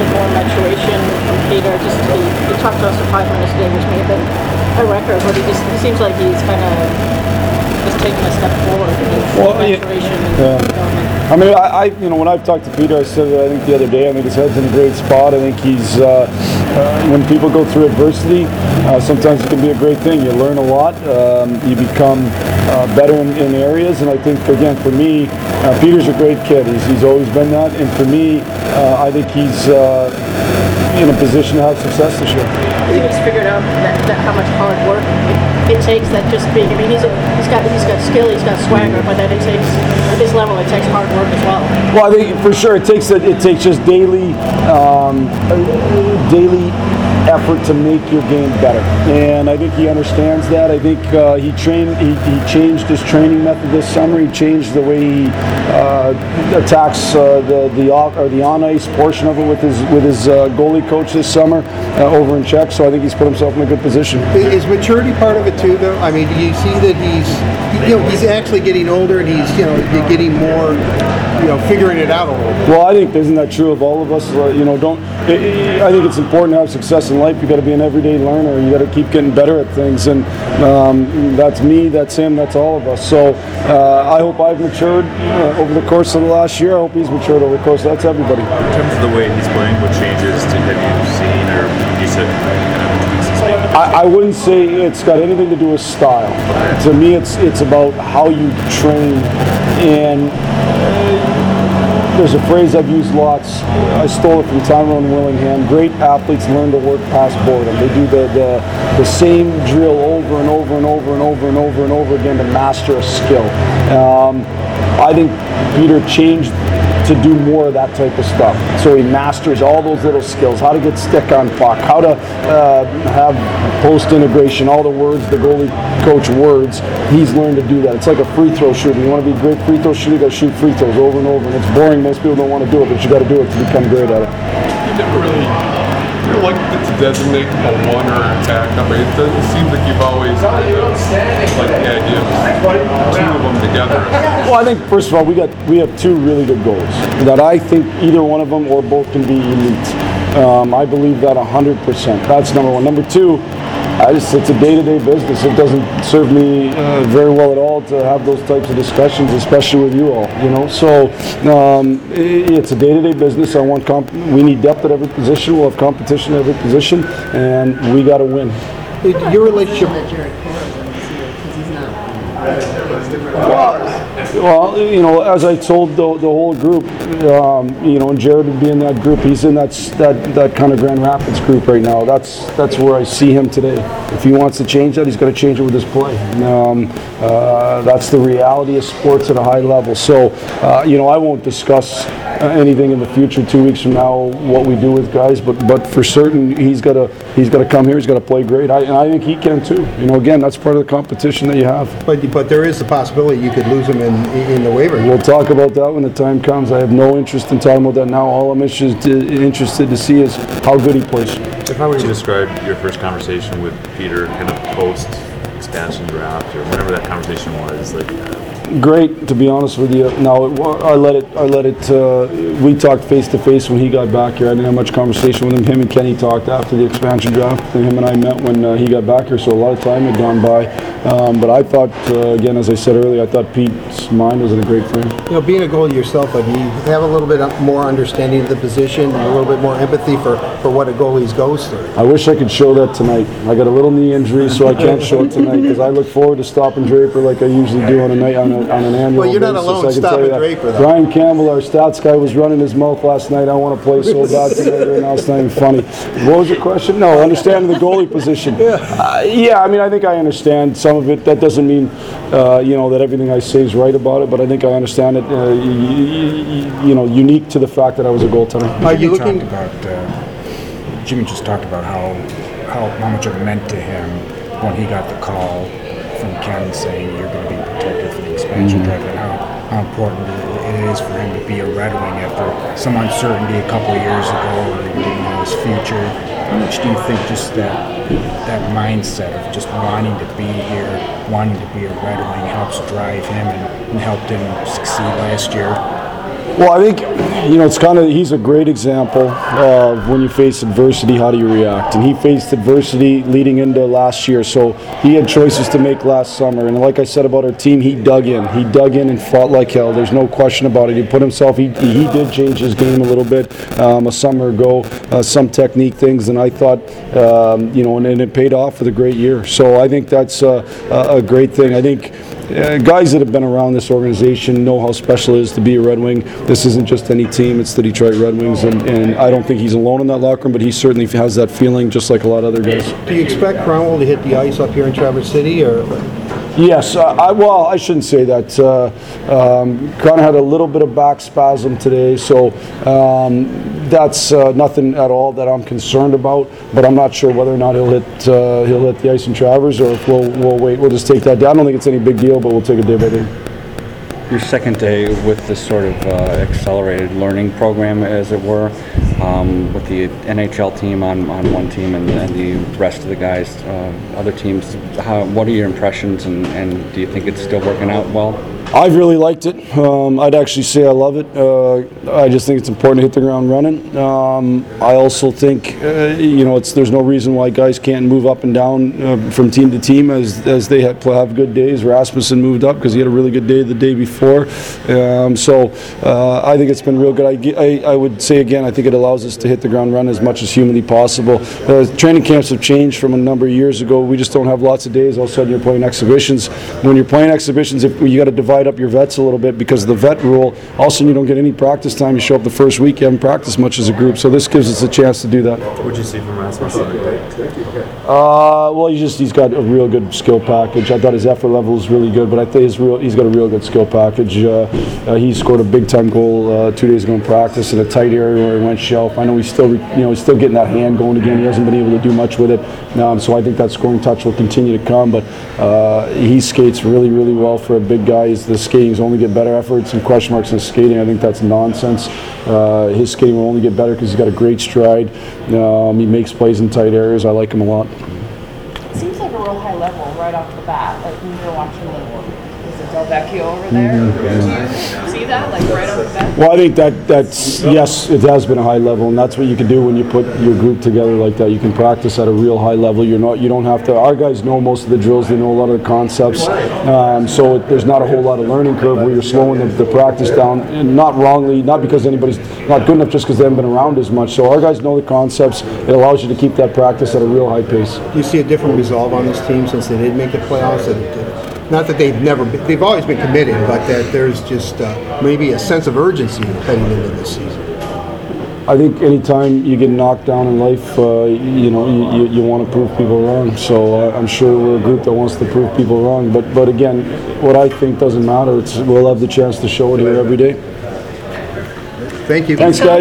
more maturation Peter? Just he, he talked to us for five minutes today, which may have been a record, but he just he seems like he's kind of just taking a step forward in his Well, yeah, and development. I mean, I, I, you know, when I've talked to Peter, I said it, I think the other day, I think his head's in a great spot. I think he's, uh, uh, when people go through adversity, uh, sometimes it can be a great thing. You learn a lot, um, you become uh, better in, in areas, and I think, again, for me, uh, Peter's a great kid. He's, he's always been that, and for me, uh, I think he's uh, in a position to have success this year. He just figured out that, that how much hard work it, it takes. That just being, I mean, he's a, he's got he's got skill, he's got swagger, but that it takes at this level, it takes hard work as well. Well, I think for sure it takes it takes just daily um, daily effort to make your game better, and I think he understands that. I think uh, he trained he, he changed his training method this summer. He changed the way he uh, attacks uh, the the off or the on ice portion of it with his with his uh, goalie coach this summer uh, over in Czech. So I think he's put himself in a good position. Is maturity part of it too, though? I mean, do you see that he's, you know, he's actually getting older and he's, you know, getting more, you know, figuring it out a little? Well, I think isn't that true of all of us? Uh, you know, don't. I I- I think it's important to have success in life. You got to be an everyday learner. You got to keep getting better at things, and um, that's me. That's him. That's all of us. So uh, I hope I've matured uh, over the course of the last year. I hope he's matured over the course. That's everybody. In terms of the way he's playing, what changes to, have you seen or you said kind of tweaks he's making? I, I wouldn't say it's got anything to do with style. To me, it's it's about how you train, and there's a phrase I've used lots. I stole it from Tyrone Willingham. Great athletes learn to work past boredom. They do the, the the same drill over and over and over and over and over and over again to master a skill. Um, I think Peter changed to do more of that type of stuff. So he masters all those little skills, how to get stick on puck, how to uh, have post integration, all the words, the goalie coach words. He's learned to do that. It's like a free throw shooter. You want to be a great free throw shooter, you got to shoot free throws over and over. And it's boring. Most people don't want to do it, but you got to do it to become great at it. You never really like to designate a one or attack. It, does, it seems like you've always like the idea of two of them together. Well, I think first of all, we got we have two really good goals that I think either one of them or both can be elite. Um, I believe that 100%. That's number one. Number two, I just it's a day-to-day business. It doesn't serve me uh, very well at all to have those types of discussions, especially with you all. You know, so um, it's a day-to-day business. I want comp- we need depth at every position. We'll have competition at every position, and we got to win. Your relationship, that Well, you know, as I told the, the whole group, um, you know, and Jared would be in that group. He's in that that that kind of Grand Rapids group right now. That's that's where I see him today. If he wants to change that, he's got to change it with his play. Um, uh, that's the reality of sports at a high level. So, uh, you know, I won't discuss uh, anything in the future. Two weeks from now, what we do with guys, but but for certain, he's got to he's got to come here. He's got to play great. I, and I think he can too. You know, again, that's part of the competition that you have. but, but there is the possibility you could lose him in, in the waiver. We'll talk about that when the time comes. I have no interest in talking about that now. All I'm interested, interested to see is how good he plays. How would you describe your first conversation with Peter, kind of post expansion draft or whenever that conversation was? Like, Great, to be honest with you. Now, it I let it, I let it, uh, we talked face to face when he got back here. I didn't have much conversation with him. Him and Kenny talked after the expansion draft. And him and I met when uh, he got back here, so a lot of time had gone by. Um, but I thought, uh, again, as I said earlier, I thought Pete's mind was in a great frame. You know, being a goalie yourself, but you have a little bit more understanding of the position and a little bit more empathy for, for what a goalie goes through. I wish I could show that tonight. I got a little knee injury, so I can't show it tonight because I look forward to stopping Draper like I usually do on a night on, a, on an annual Well, you're not basis. alone I can tell stopping you that. Draper, though. Brian Campbell, our stats guy, was running his mouth last night. I want to play so bad tonight right now. It's not even funny. What was your question? No, understanding the goalie position. Yeah. Uh, yeah, I mean, I think I understand some of it. That doesn't mean, uh, you know, that everything I say is right about it, but I think I understand it. Uh, y- y- y- you know, unique to the fact that I was a goaltender. Are you Jimmy looking, talked about, uh, Jimmy just talked about how, how, how much it meant to him when he got the call from Ken saying you're going to be protected for the expansion Mm-hmm. draft and how, how important it is for him to be a Red Wing after some uncertainty a couple of years ago he didn't know his future. How much do you think just that, that mindset of just wanting to be here, wanting to be a Red Wing helps drive him and, and helped him succeed last year? Well, I think, you know, it's kind of, he's a great example of when you face adversity, how do you react? And he faced adversity leading into last year, so he had choices to make last summer. And like I said about our team, he dug in. He dug in and fought like hell. There's no question about it. He put himself, he, he did change his game a little bit um, a summer ago, uh, some technique things, and I thought, um, you know, and, and it paid off with a great year. So I think that's a, a great thing. I think uh, guys that have been around this organization know how special it is to be a Red Wing. This isn't just any team, it's the Detroit Red Wings, and, and I don't think he's alone in that locker room, but he certainly has that feeling just like a lot of other guys. Do you expect Kronwall to hit the ice up here in Traverse City, or? Yes, uh, I, well, I shouldn't say that. Uh, um, kind of had a little bit of back spasm today, so um, that's uh, nothing at all that I'm concerned about. But I'm not sure whether or not he'll hit uh, he'll hit the ice in Traverse, or if we'll we'll wait. We'll just take that day. I don't think it's any big deal, but we'll take it day by day. Your second day with this sort of uh, accelerated learning program, as it were, um, with the NHL team on, on one team and, and the rest of the guys, uh, other teams. How, what are your impressions, and, and do you think it's still working out well? I've really liked it. Um, I'd actually say I love it. Uh, I just think it's important to hit the ground running. Um, I also think, uh, you know, there's no reason why guys can't move up and down uh, from team to team as as they have, have good days. Rasmussen moved up because he had a really good day the day before. Um, so uh, I think it's been real good. I, I, I would say again, I think it allows us to hit the ground running as much as humanly possible. Uh, training camps have changed from a number of years ago. We just don't have lots of days. All of a sudden, you're playing exhibitions. When you're playing exhibitions, if you got to divide up your vets a little bit because of the vet rule. All of a sudden, you don't get any practice time. You show up the first week, you haven't practiced much as a group. So this gives us a chance to do that. What'd you see from Rasmussen? Uh, well, he's just he's got a real good skill package. I thought his effort level was really good, but I think he's real. He's got a real good skill package. Uh, uh, he scored a big time goal uh, two days ago in practice in a tight area where he went shelf. I know he's still you know he's still getting that hand going again. He hasn't been able to do much with it. Um, so I think that scoring touch will continue to come. But uh, he skates really really well for a big guy. He's, the skating's only get better. I've heard some question marks in skating. I think that's nonsense. Uh, his skating will only get better because he's got a great stride. Um, he makes plays in tight areas. I like him a lot. It seems like a real high level right off the bat. Like when you're watching the, is it Del Vecchio over there? Mm-hmm. Do you see that like right off the bat? Well, I think that that's yes, it has been a high level, and that's what you can do when you put your group together like that. You can practice at a real high level. You're not, you don't have to. Our guys know most of the drills. They know a lot of the concepts, um, so there's not a whole lot of learning curve where you're slowing the, the practice down, and not wrongly, not because anybody's not good enough, just because they haven't been around as much. So our guys know the concepts. It allows you to keep that practice at a real high pace. Do you see a different resolve on this team since they did make the playoffs? And, not that they've never, been, they've always been committed, but that there's just uh, maybe a sense of urgency heading into this season. I think anytime you get knocked down in life, uh, you know, you, you, you want to prove people wrong. So uh, I'm sure we're a group that wants to prove people wrong. But but again, what I think doesn't matter. It's we'll have the chance to show it here every day. Thank you. Thanks, guys.